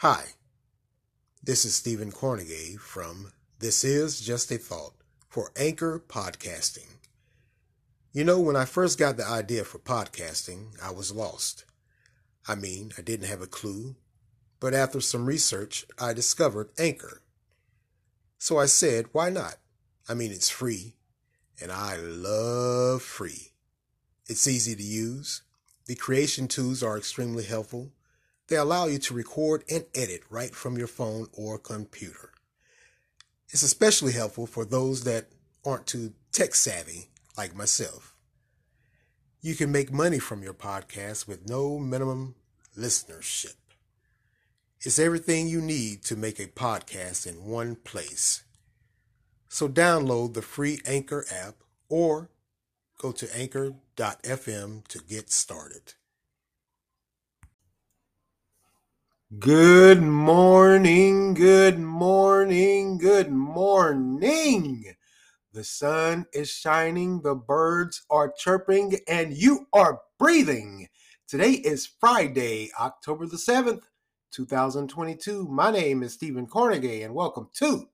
Hi, this is Stephen Kornegay from This Is Just a Thought for Anchor Podcasting. You know, when I first got the idea for podcasting, I was lost. I mean, I didn't have a clue, but after some research, I discovered Anchor. So I said, why not? I mean, it's free, and I love free. It's easy to use. The creation tools are extremely helpful. They allow you to record and edit right from your phone or computer. It's especially helpful for those that aren't too tech savvy like myself. You can make money from your podcast with no minimum listenership. It's everything you need to make a podcast in one place. So download the free Anchor app or go to anchor.fm to get started. Good morning, good morning, good morning. The sun is shining, the birds are chirping, and you are breathing. Today is Friday, October the 7th, 2022. My name is Stephen Kornegay, and welcome to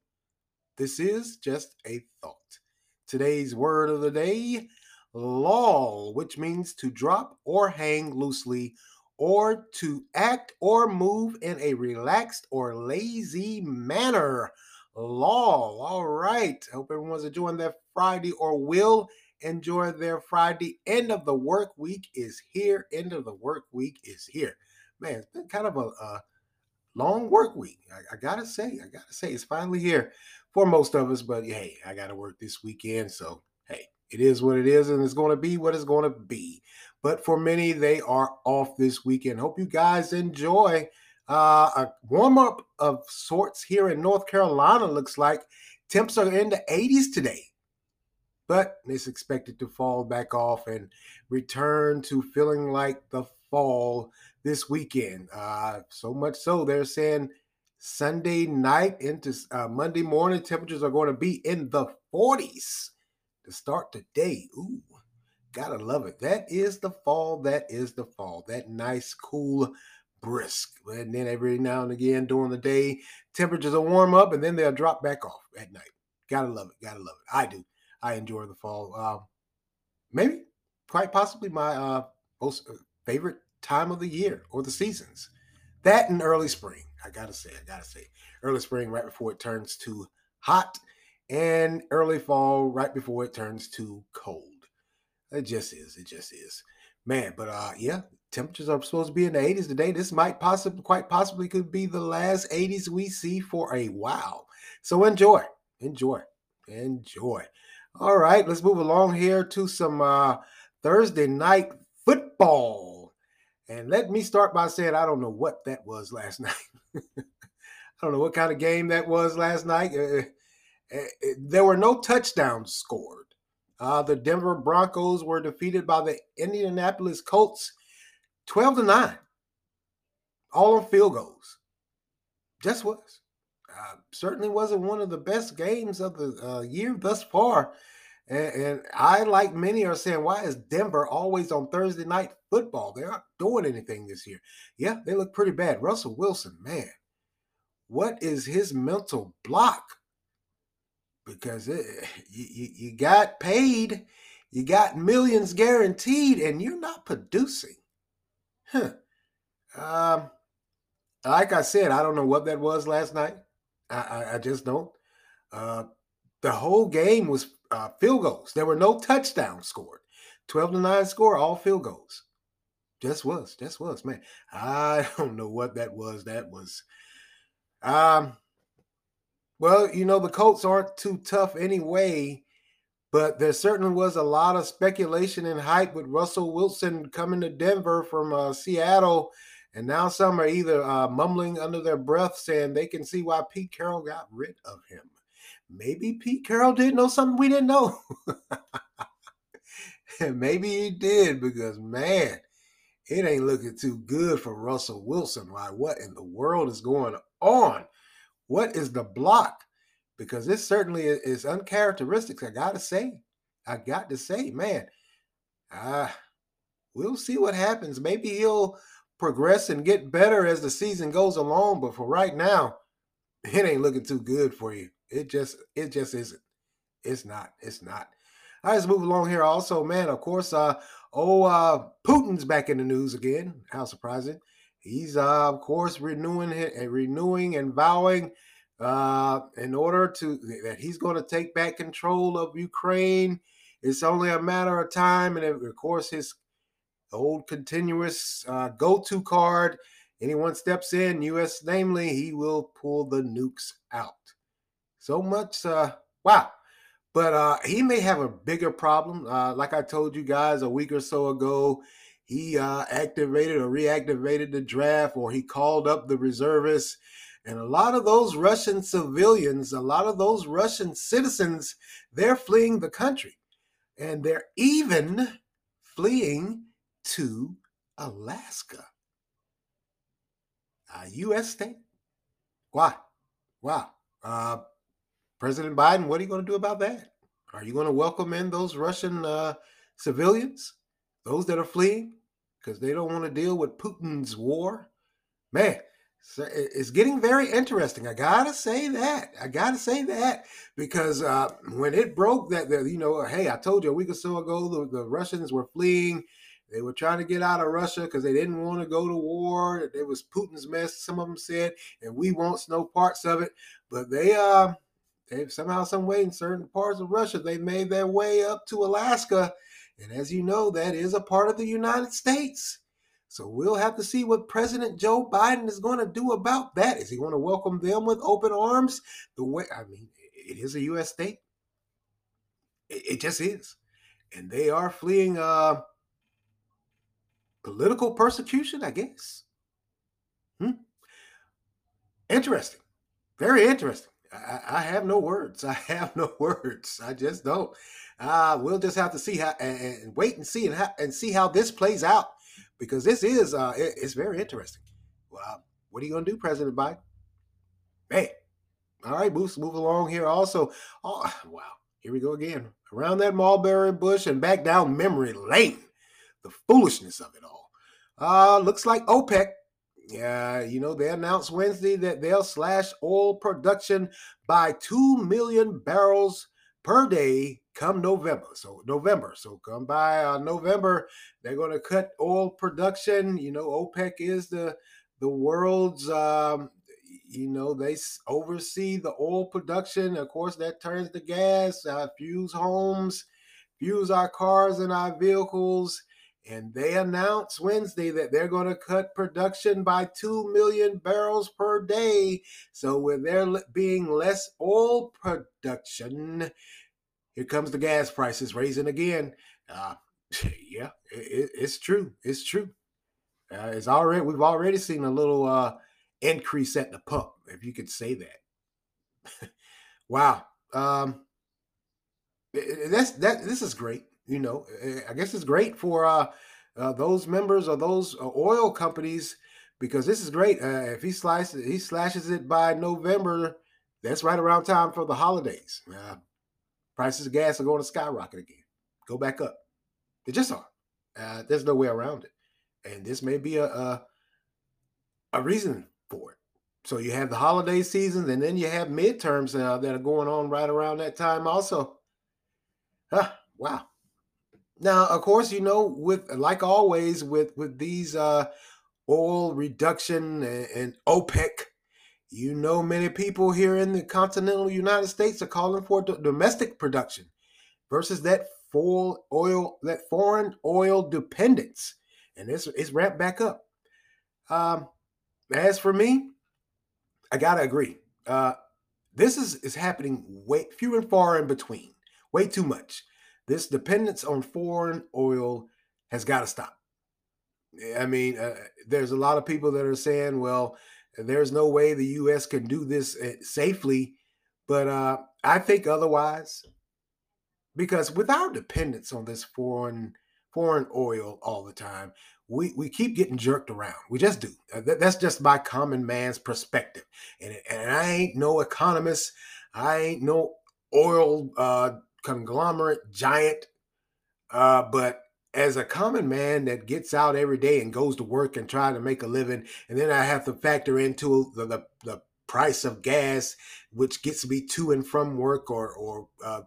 This is Just a Thought. Today's word of the day loll, which means to drop or hang loosely or to act or move in a relaxed or lazy manner. Loll. All right. Hope everyone's enjoying their Friday or will enjoy their Friday. End of the work week is here. End of the work week is here. Man, it's been kind of a, a long work week. I, I, gotta say, I gotta say, it's finally here for most of us. But hey, I gotta work this weekend, so hey, it is what it is, and it's to be what it's to be. But for many, they are off this weekend. Hope you guys enjoy uh, a warm up of sorts here in North Carolina. Looks like temps are in the 80s today, but it's expected to fall back off and return to feeling like the fall this weekend. Uh, so much so, they're saying Sunday night into uh, Monday morning, temperatures are going to be in the 40s to start the day. Ooh, gotta love it. That is the fall. That is the fall. That nice, cool, brisk. And then every now and again during the day, temperatures will warm up and then they'll drop back off at night. Gotta love it. Gotta love it. I do. I enjoy the fall. Um, maybe, quite possibly, my uh, most uh, favorite time of the year or the seasons. That and early spring. I gotta say, I gotta say, early spring right before it turns to hot, and early fall right before it turns to cold. It just is. It just is, man. But uh, yeah, temperatures are supposed to be in the 80s today. This might possibly, quite possibly, could be the last 80s we see for a while. So enjoy, enjoy, enjoy. All right, let's move along here to some uh, Thursday night football. And let me start by saying I don't know what that was last night. I don't know what kind of game that was last night. Uh, uh, there were no touchdowns scored. Uh, the Denver Broncos were defeated by the Indianapolis Colts 12 to 9, all on field goals. Just was. Uh, certainly wasn't one of the best games of the uh, year thus far. And, and, I, like many, are saying, why is Denver always on Thursday night football? They're not doing anything this year. Yeah, they look pretty bad. Russell Wilson, man, what is his mental block? Because it, you, you got paid, you got millions guaranteed, and you're not producing. Huh. Um, like I said, I don't know what that was last night. I, I, I just don't. Uh, the whole game was uh, field goals. There were no touchdowns scored. 12 to 9 score, all field goals. Just was, just was, man. I don't know what that was. That was um well, you know, the Colts aren't too tough anyway, but there certainly was a lot of speculation and hype with Russell Wilson coming to Denver from uh, Seattle. And now some are either uh, mumbling under their breath saying they can see why Pete Carroll got rid of him maybe Pete Carroll did know something we didn't know. and maybe he did because man, it ain't looking too good for Russell Wilson. Why? What in the world is going on? What is the block? Because this certainly is uncharacteristic. I gotta say, I got to say, man, uh, we'll see what happens. Maybe he'll progress and get better as the season goes along, but for right now, it ain't looking too good for you. It just it just isn't. It's not. It's not. I just move along here. Also, man, of course, uh, oh, uh, Putin's back in the news again. How surprising! He's, uh, of course, renewing and renewing and vowing uh, in order to that he's going to take back control of Ukraine. It's only a matter of time, and of course, his old continuous uh, go-to card. Anyone steps in, U.S. namely, he will pull the nukes out. So much, uh, wow. But uh, he may have a bigger problem. Uh, like I told you guys a week or so ago, he uh, activated or reactivated the draft, or he called up the reservists. And a lot of those Russian civilians, a lot of those Russian citizens, they're fleeing the country. And they're even fleeing to Alaska, a U.S. state. Why? Wow. Uh, President Biden, what are you going to do about that? Are you going to welcome in those Russian uh, civilians, those that are fleeing because they don't want to deal with Putin's war? Man, it's getting very interesting. I gotta say that. I gotta say that because uh, when it broke that, that, you know, hey, I told you a week or so ago the, the Russians were fleeing. They were trying to get out of Russia because they didn't want to go to war. It was Putin's mess. Some of them said, and we want no parts of it. But they uh they somehow, some way, in certain parts of Russia, they made their way up to Alaska, and as you know, that is a part of the United States. So we'll have to see what President Joe Biden is going to do about that. Is he going to welcome them with open arms? The way I mean, it is a U.S. state. It, it just is, and they are fleeing uh, political persecution, I guess. Hmm. Interesting, very interesting. I, I, have no words. I have no words. I just don't. Uh, we'll just have to see how and, and wait and see and, and see how this plays out because this is uh, it, it's very interesting. Well, what are you going to do, President Biden? Man, all right, move move along here. Also, oh wow, here we go again around that mulberry bush and back down memory lane. The foolishness of it all. Uh, looks like OPEC yeah, you know, they announced Wednesday that they'll slash oil production by 2 million barrels per day come November. So November. So come by uh, November, they're going to cut oil production. You know, OPEC is the the world's um, you know, they oversee the oil production. Of course, that turns the gas, uh, fuels homes, fuels our cars and our vehicles and they announced Wednesday that they're going to cut production by 2 million barrels per day. So, with there being less oil production, here comes the gas prices raising again. Uh, yeah, it, it's true. It's true. Uh, it's already we've already seen a little uh, increase at the pump, if you could say that. wow. Um, that's that. This is great you know, I guess it's great for uh, uh, those members of those uh, oil companies because this is great. Uh, if he slices, he slashes it by November. That's right around time for the holidays. Uh, prices of gas are going to skyrocket again. Go back up. They just are. Uh, there's no way around it, and this may be a, a a reason for it. So you have the holiday seasons, and then you have midterms uh, that are going on right around that time, also. Huh, wow. Now, of course, you know, with like always with with these uh, oil reduction and, and OPEC, you know, many people here in the continental United States are calling for domestic production versus that full oil, that foreign oil dependence, and it's it's ramped back up. Um, as for me, I gotta agree. Uh, this is is happening way few and far in between, way too much. This dependence on foreign oil has got to stop. I mean, uh, there's a lot of people that are saying, well, there's no way the U.S. can do this eh, safely. But uh, I think otherwise, because with our dependence on this foreign foreign oil all the time, we, we keep getting jerked around. We just do. Uh, that's just my common man's perspective. And, and I ain't no economist. I ain't no oil uh, conglomerate giant. Uh, but as a common man that gets out every day and goes to work and trying to make a living, and then I have to factor into the, the, the price of gas, which gets me to and from work, or or uh,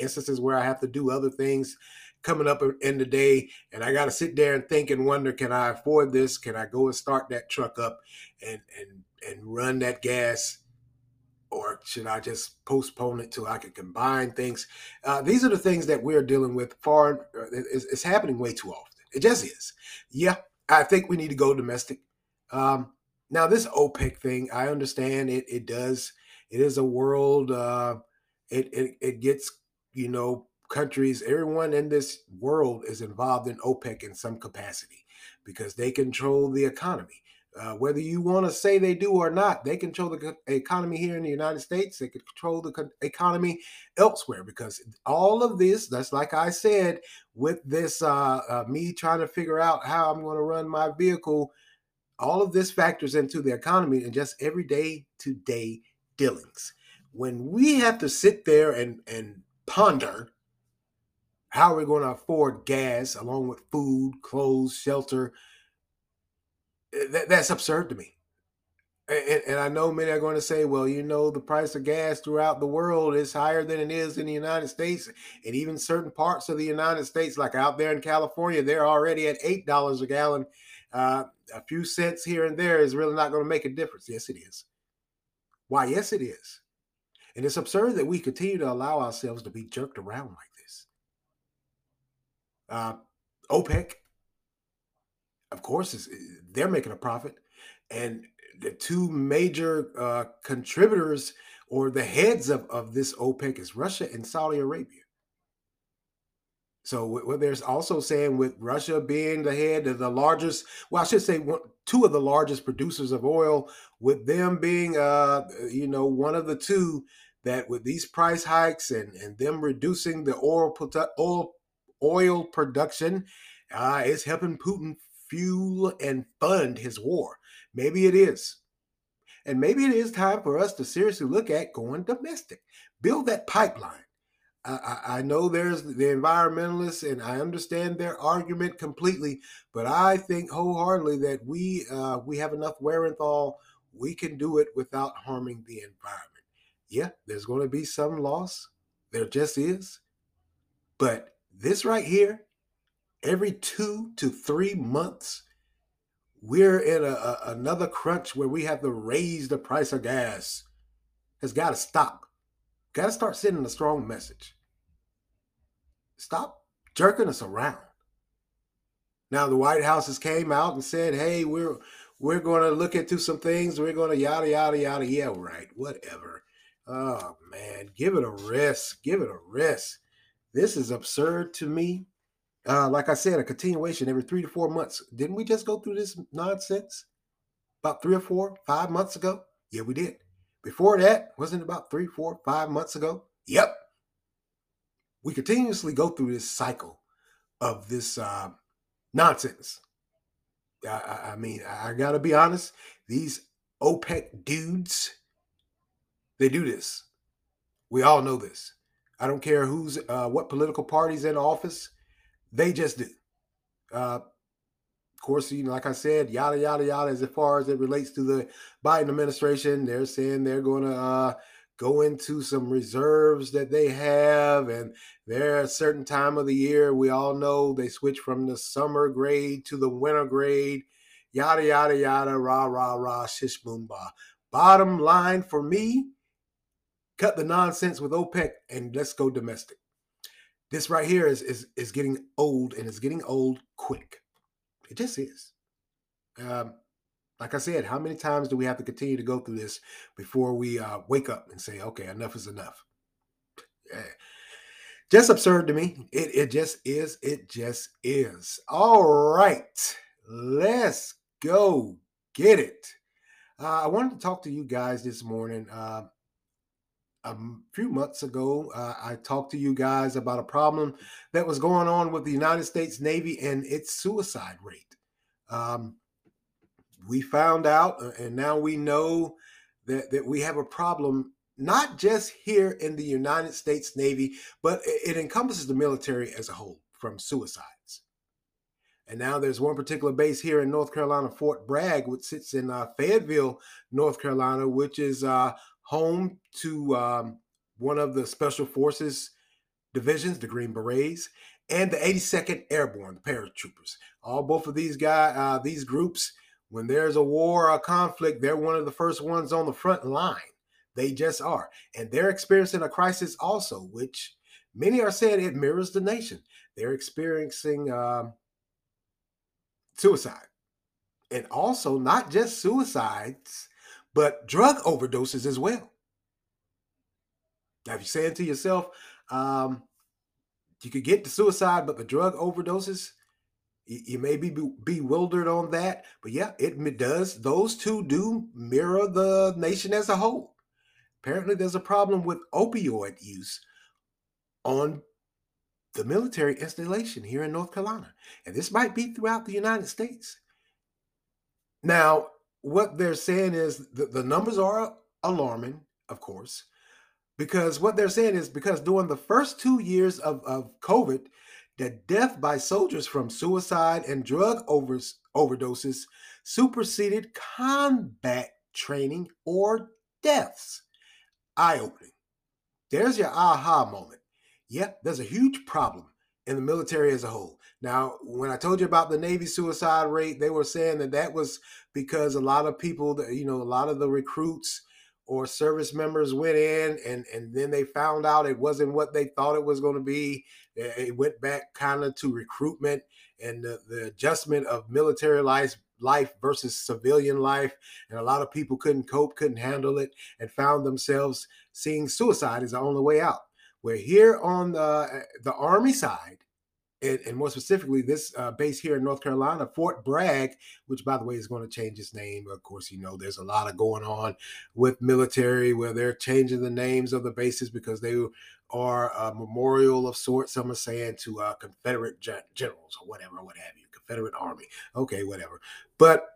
instances where I have to do other things coming up in the day, and I got to sit there and think and wonder, can I afford this? Can I go and start that truck up and and and run that gas? Or should I just postpone it till I can combine things? Uh, these are the things that we're dealing with. Far, uh, it's, it's, happening way too often. It just is. Yeah, I think we need to go domestic. Um, now, this OPEC thing, I understand it. It does. It is a world. Uh, it, it it gets you know countries. Everyone in this world is involved in OPEC in some capacity because they control the economy. Uh, whether you want to say they do or not, they control the economy here in the United States. They control the economy elsewhere because all of this, that's like I said, with this, uh, uh, me trying to figure out how I'm going to run my vehicle, all of this factors into the economy and just everyday to day dealings. When we have to sit there and, and ponder how we're going to afford gas along with food, clothes, shelter, that, that's absurd to me. And, and, I know many are going to say, well, you know, the price of gas throughout the world is higher than it is in the United States. And even certain parts of the United States, like out there in California, they're already at $8 a gallon. Uh, a few cents here and there is really not going to make a difference. Yes, it is. Why? Yes, it is. And it's absurd that we continue to allow ourselves to be jerked around like this. Uh, OPEC of course, they're making a profit. And the two major uh, contributors or the heads of, of this OPEC is Russia and Saudi Arabia. So what there's also saying with Russia being the head of the largest, well, I should say one, two of the largest producers of oil, with them being, uh, you know, one of the two that with these price hikes and and them reducing the oil oil oil production, uh, it's helping Putin fuel and fund his war. Maybe it is. And maybe it is time for us to seriously look at going domestic, build that pipeline. I, I, know there's the environmentalists, and I understand their argument completely, but I think wholeheartedly that we uh, we have enough wherewithal. We can do it without harming the environment. Yeah, there's going to be some loss. There just is. But this right here every two to three months, we're in a, a, another crunch where we have to raise the price of gas. Has got to stop. Got to start sending a strong message. Stop jerking us around. Now the White House has came out and said, "Hey, we're we're going to look into some things. We're going to yada yada yada. Yeah, right. Whatever. Oh man, give it a rest. Give it a rest. This is absurd to me uh, like I said, a continuation every three to four months. Didn't we just go through this nonsense about three or four, five months ago? Yeah, we did. Before that, wasn't it about three, four, five months ago? Yep. We continuously go through this cycle of this uh, nonsense. I, I mean, I got to be honest, these OPEC dudes, they do this. We all know this. I don't care who's, uh, what political party's in office they just do. Uh, of course, you know, like I said, yada yada yada. As far as it relates to the Biden administration, they're saying they're going to uh, go into some reserves that they have, and there a certain time of the year. We all know they switch from the summer grade to the winter grade. Yada yada yada. Rah rah rah. Shish boom ba. Bottom line for me, cut the nonsense with OPEC and let's go domestic this right here is is is getting old and it's getting old quick. It just is. Um, like I said, how many times do we have to continue to go through this before we uh, wake up and say, okay, enough is enough? Yeah. Just absurd to me. It, it just is. It just is. All right. Let's go get it. Uh, I wanted to talk to you guys this morning. Uh, a few months ago, uh, I talked to you guys about a problem that was going on with the United States Navy and its suicide rate. Um, we found out, uh, and now we know that, that we have a problem not just here in the United States Navy, but it, encompasses the military as a whole from suicides. And now there's one particular base here in North Carolina, Fort Bragg, which sits in uh, Fayetteville, North Carolina, which is uh, home to um, one of the Special Forces divisions, the Green Berets, and the 82nd Airborne, the paratroopers. All both of these guys, uh, these groups, when there's a war or a conflict, they're one of the first ones on the front line. They just are. And they're experiencing a crisis also, which many are saying it mirrors the nation. They're experiencing um, suicide. And also, not just suicides, but drug overdoses as well. Now, if you're saying to yourself, um, you could get to suicide, but the drug overdoses, you, you may be bewildered on that. But yeah, it does. Those two do mirror the nation as a whole. Apparently, there's a problem with opioid use on the military installation here in North Carolina. And this might be throughout the United States. Now, what they're saying is that the numbers are alarming, of course, because what they're saying is because during the first two years of, of COVID, the death by soldiers from suicide and drug overdoses superseded combat training or deaths. Eye opening. There's your aha moment yep, there's a huge problem in the military as a whole. Now, when I told you about the Navy suicide rate, they were saying that that was because a lot of people, that, you know, a lot of the recruits or service members went in and and then they found out it wasn't what they thought it was going to be. It went back kind of to recruitment and the, the adjustment of military life life versus civilian life and a lot of people couldn't cope couldn't handle it and found themselves seeing suicide as the only way out where here on the eh, the Army side, and, and more specifically, this uh, base here in North Carolina, Fort Bragg, which by the way is going to change its name. Of course, you know there's a lot of going on with military where they're changing the names of the bases because they are a memorial of sorts. Some are saying to uh, Confederate generals or whatever, what have you, Confederate Army. Okay, whatever. But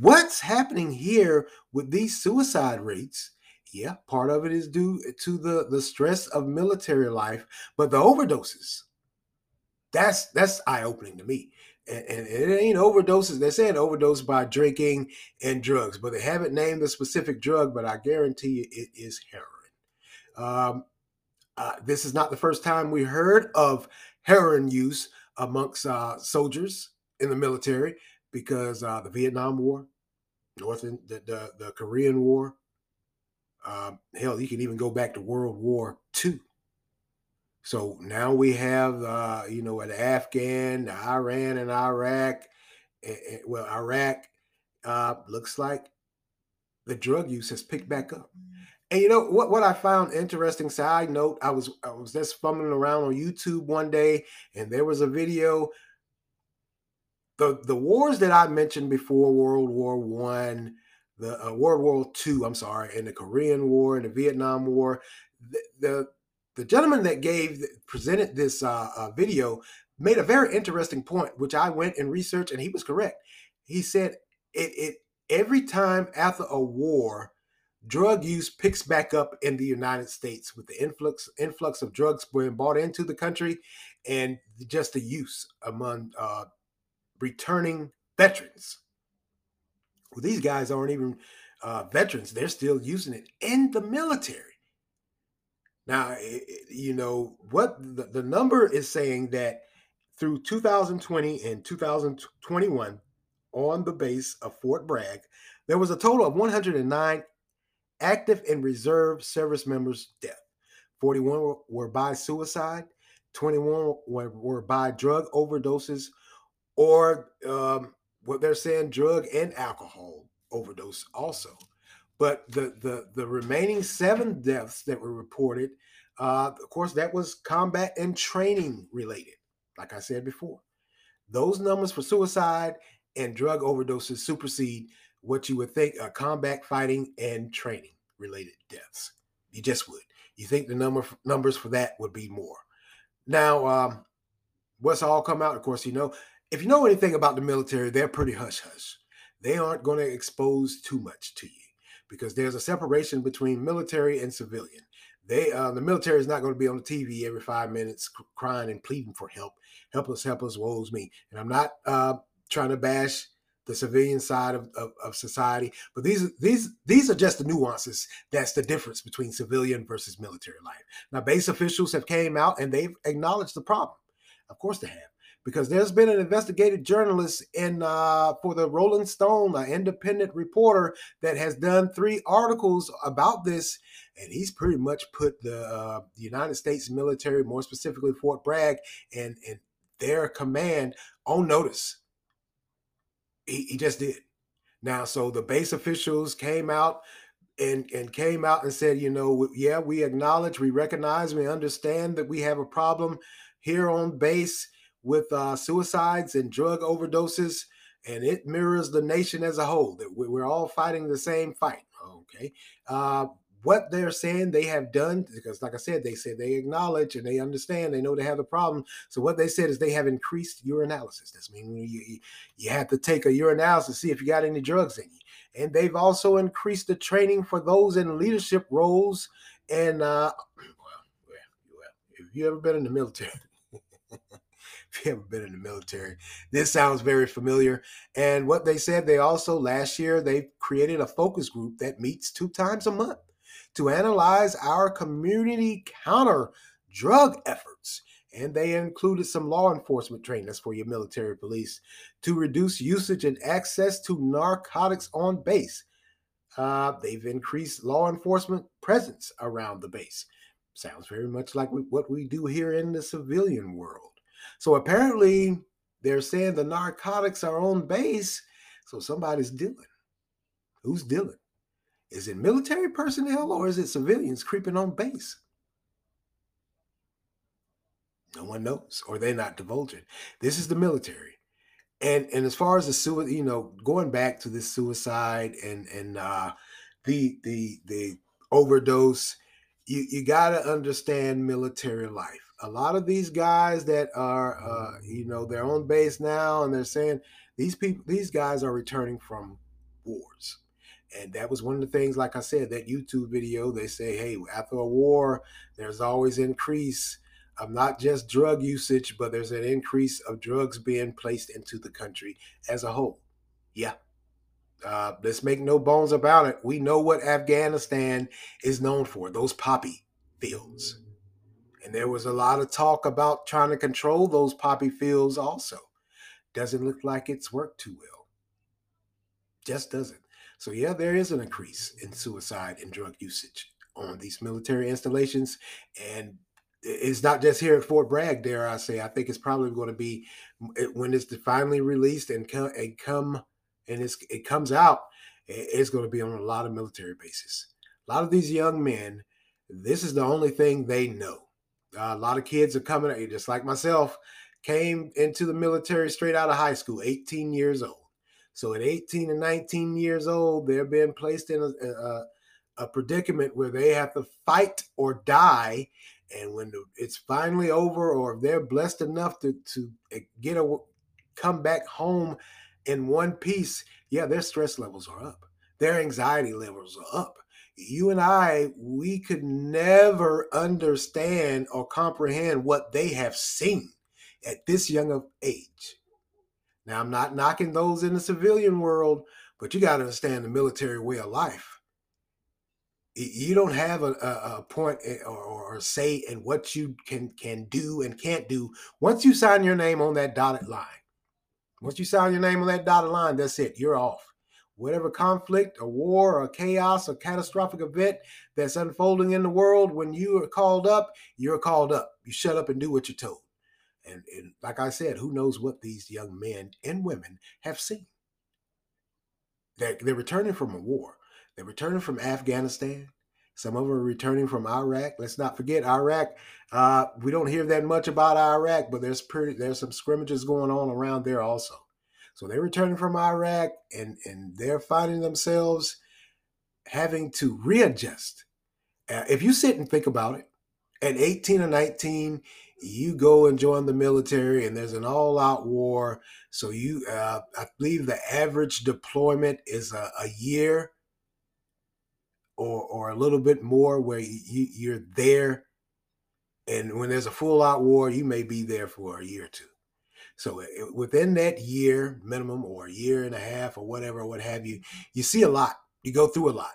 what's happening here with these suicide rates? Yeah, part of it is due to the the stress of military life, but the overdoses. That's that's eye opening to me. And, and, it ain't overdoses. They're saying overdose by drinking and drugs, but they haven't named the specific drug. But I guarantee you, it is heroin. Um, uh, this is not the first time we heard of heroin use amongst uh, soldiers in the military, because uh, the Vietnam War, North the, the the Korean War, um, hell, you can even go back to World War II. So now we have, uh, you know, an Afghan, the Iran, and Iraq. And, and, well, Iraq uh, looks like the drug use has picked back up. And you know what? What I found interesting. Side note: I was I was just fumbling around on YouTube one day, and there was a video. The the wars that I mentioned before, World War One, the uh, World War II, I'm sorry, and the Korean War and the Vietnam War. The, the, the gentleman that gave presented this uh, uh, video made a very interesting point, which I went and researched, and he was correct. He said it, it every time after a war, drug use picks back up in the United States with the influx influx of drugs being brought into the country, and just the use among uh, returning veterans. Well, these guys aren't even uh, veterans; they're still using it in the military. Now, you know what the, the number is saying that through 2020 and 2021 on the base of Fort Bragg, there was a total of 109 active and reserve service members' death. 41 were by suicide, 21 were, were by drug overdoses or um, what they're saying drug and alcohol overdose also. But the the the remaining seven deaths that were reported, uh, of course, that was combat and training related. Like I said before, those numbers for suicide and drug overdoses supersede what you would think combat fighting and training related deaths. You just would. You think the number numbers for that would be more. Now, um, what's all come out? Of course, you know if you know anything about the military, they're pretty hush hush. They aren't going to expose too much to you because there's a separation between military and civilian. they uh, the military is not going to be on the TV every five minutes crying and pleading for help. Help us, help us, woes me. And I'm not uh, trying to bash the civilian side of, of, of, society. But these these these are just the nuances. That's the difference between civilian versus military life. Now, base officials have came out and they've acknowledged the problem. Of course, they have because there's been an investigative journalist in uh, for the Rolling Stone, an independent reporter that has done three articles about this, and he's pretty much put the, uh, the United States military, more specifically Fort Bragg, and and their command on notice. He, he just did. Now, so the base officials came out and and came out and said, you know, yeah, we acknowledge, we recognize, we understand that we have a problem here on base with uh, suicides and drug overdoses, and it mirrors the nation as a whole. That we're all fighting the same fight. Okay, uh, what they're saying they have done, because like I said, they said they acknowledge and they understand, they know they have the problem. So what they said is they have increased urinalysis. That's meaning you, you have to take a urinalysis to see if you got any drugs in you. And they've also increased the training for those in leadership roles. And uh, well, well if you ever been in the military, if you haven't been in the military, this sounds very familiar. And what they said, they also last year they created a focus group that meets two times a month to analyze our community counter drug efforts. And they included some law enforcement that's for your military police, to reduce usage and access to narcotics on base. Uh, they've increased law enforcement presence around the base. Sounds very much like what we do here in the civilian world. So apparently, they're saying the narcotics are on base, so somebody's dealing. Who's dealing? Is it military personnel or is it civilians creeping on base? No one knows, or they're not divulging. This is the military. And and as far as the suicide, you know, going back to this suicide and and uh the the the overdose, you you gotta understand military life. A lot of these guys that are uh, you know, they're on base now and they're saying these people these guys are returning from wars. And that was one of the things like i said that youtube video they say hey after a war there's always increase. Of not just drug usage but there's an increase of drugs being placed into the country as a whole. Yeah. Uh, let's make no bones about it. We know what afghanistan is known for those poppy fields and there was a lot of talk about trying to control those poppy fields also doesn't look like it's worked too well just doesn't so, yeah, there is an increase in suicide and drug usage on these military installations. And it's not just here at Fort Bragg, dare I say. I think it's probably going to be mm, when it's finally released and come and come and it's, it comes out, it's going to be on a lot of military bases. A lot of these young men, this is the only thing they know. A lot of kids are coming, just like myself, came into the military straight out of high school, 18 years old. So at 18 and 19 years old, they're being placed in a, a, a predicament where they have to fight or die. And when it's finally over, or if they're blessed enough to to eh, get a come back home in one piece, yeah, their stress levels are up, their anxiety levels are up. You and I, we could never understand or comprehend what they have seen at this young of age. Now, I'm not knocking those in the civilian world, but you got to understand the military way of life. You don't have a, a, a point eh, or, or say in what you can can do and can't do once you sign your name on that dotted line. Once you sign your name on that dotted line, that's it. You're off. Whatever conflict, or war, or chaos, or catastrophic event that's unfolding in the world, when you are called up, you're called up. You shut up and do what you're told. And, and like I said, who knows what these young men and women have seen? They're, they're returning from a war. They're returning from Afghanistan. Some of them are returning from Iraq. Let's not forget Iraq. Uh, we don't hear that much about Iraq, but there's pretty there's some scrimmages going on around there also. So they're returning from Iraq and and they're finding themselves having to readjust. Uh, if you sit and think about it, at 18 or 19, you go and join the military and there's an all-out war. So you uh, i believe the average deployment is a, a year or or a little bit more where you, you're there. And when there's a full out war you may be there for a year or two so within that year minimum or a year and a half or whatever what have you you see a lot. You go through a lot.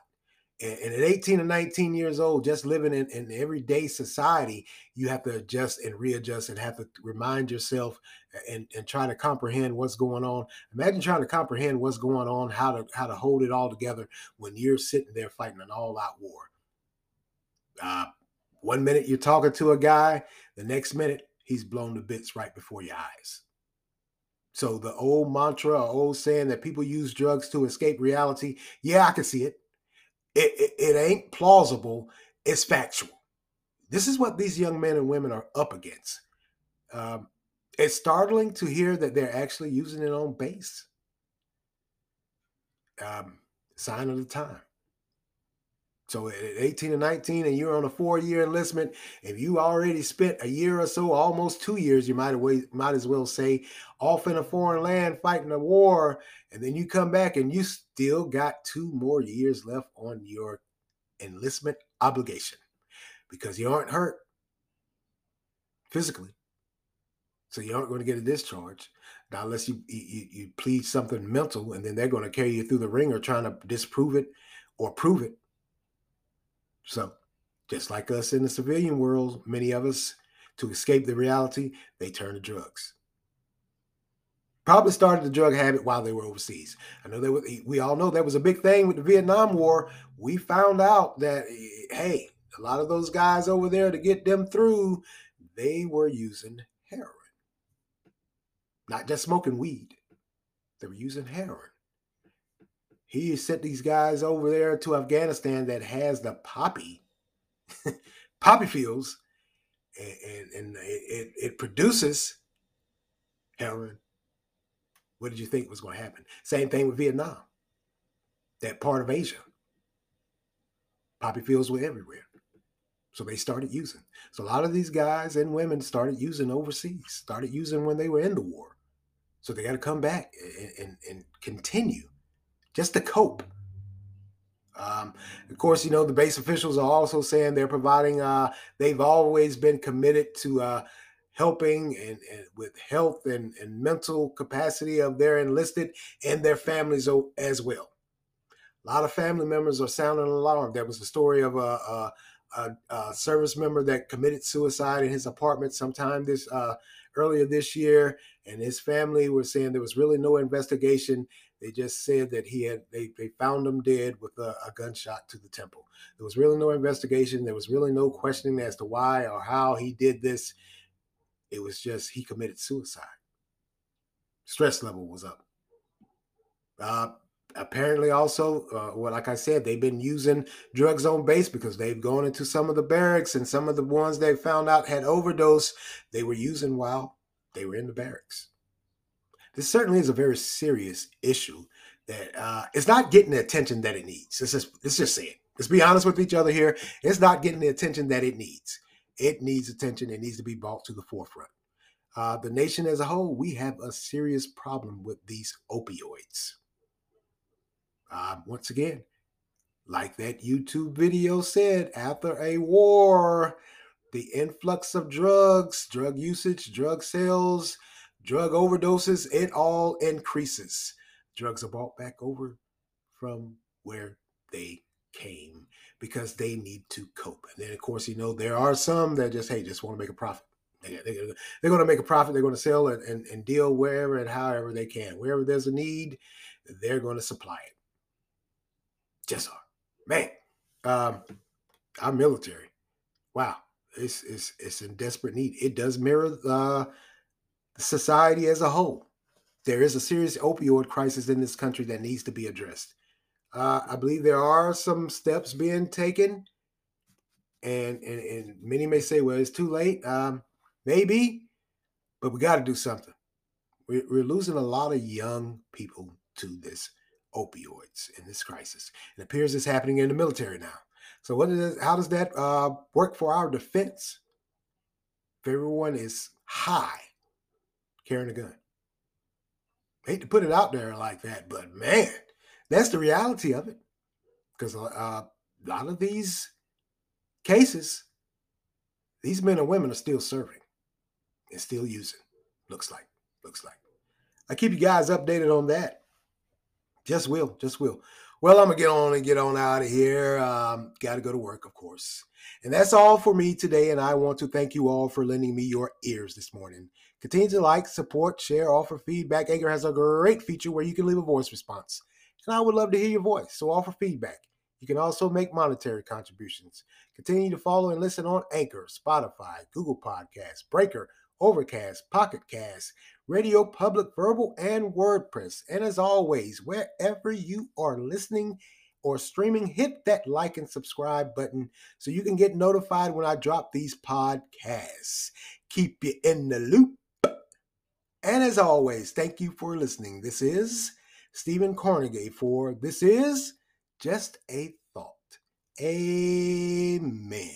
And, and at 18 or 19 years old just living in, in everyday society you have to adjust and readjust and have to remind yourself and, and try to comprehend what's going on. Imagine trying to comprehend what's going on how to how to hold it all together when you're sitting there fighting an all-out war. Uh, one minute you're talking to a guy the next minute he's blown to bits right before your eyes so the old mantra old saying that people use drugs to escape reality yeah i can see it it, it, it ain't plausible. It's factual. This is what these young men and women are up against. Um, it's startling to hear that they're actually using it on base. Um, sign of the time. So at 18 and 19, and you're on a four-year enlistment, if you already spent a year or so, almost two years, you might might as well say, off in a foreign land fighting a war, and then you come back and you still got two more years left on your enlistment obligation because you aren't hurt physically, so you aren't going to get a discharge. Now, unless you, you you plead something mental, and then they're going to carry you through the ringer trying to disprove it or prove it so, just like us in the civilian world, many of us, to escape the reality, they turn to drugs. Probably started the drug habit while they were overseas. I know that we all know that was a big thing with the Vietnam War. We found out that hey, a lot of those guys over there to get them through, they were using heroin. Not just smoking weed. They were using heroin. He sent these guys over there to Afghanistan that has the poppy, poppy fields, and, and, and it, it produces heroin. What did you think was going to happen? Same thing with Vietnam, that part of Asia. Poppy fields were everywhere. So they started using. So a lot of these guys and women started using overseas, started using when they were in the war. So they got to come back and, and, and continue just to cope. Um, of course, you know, the base officials are also saying they're providing, uh, they've always been committed to uh, helping and, and, with health and, and mental capacity of their enlisted and their families as well. A lot of family members are sounding alarm. There was a story of a, a, a, a service member that committed suicide in his apartment sometime this uh, earlier this year, and his family were saying there was really no investigation they just said that he had they, they found him dead with a, a, gunshot to the temple. There was really no investigation. There was really no questioning as to why or how he did this. It was just he committed suicide. Stress level was up. Uh, apparently, also, uh, well, like I said, they've been using drugs on base because they've gone into some of the barracks and some of the ones they found out had overdose. They were using while they were in the barracks this certainly is a very serious issue that uh, it's not getting the attention that it needs. Let's just let's just say it. Let's be honest with each other here. It's not getting the attention that it needs. It needs attention. It needs to be brought to the forefront. Uh, the nation as a whole, we have a serious problem with these opioids. Uh, once again, like that YouTube video said, after a war, the influx of drugs, drug usage, drug sales, drug overdoses, it all increases. Drugs are bought back over from where they came because they need to cope. And then, of course, you know, there are some that just, hey, just want to make a profit. They, they, they're going to make a profit. They're going to sell and, and, and deal wherever and however they can. Wherever there's a need, they're going to supply it. Just are. Man, um, our military, wow, it's, it's, it's in desperate need. It does mirror uh, society as a whole. There is a serious opioid crisis in this country that needs to be addressed. Uh, I believe there are some steps being taken, and, and, and many may say, well, it's too late. Um, maybe, but we got to do something. We're, we're losing a lot of young people to this opioids in this crisis. It appears it's happening in the military now. So, what is how does that uh, work for our defense? If everyone is high carrying a gun. Hate to put it out there like that, but man, that's the reality of it. Because uh, a lot of these cases, these men and women are still serving and still using. Looks like, looks like. I keep you guys updated on that. Just will, just will. Well, I'm gonna get on and get on out of here. Um, Got to go to work, of course. And that's all for me today. And I want to thank you all for lending me your ears this morning. Continue to like, support, share, offer feedback. Anchor has a great feature where you can leave a voice response. And I would love to hear your voice. So offer feedback. You can also make monetary contributions. Continue to follow and listen on Anchor, Spotify, Google Podcasts, Breaker, Overcast, Pocket Cast, Radio Public, Verbal, and WordPress. And as always, wherever you are listening or streaming, hit that like and subscribe button so you can get notified when I drop these podcasts. Keep you in the loop. And as always, thank you for listening. This is Stephen Kornegay for This Is Just a Thought. Amen.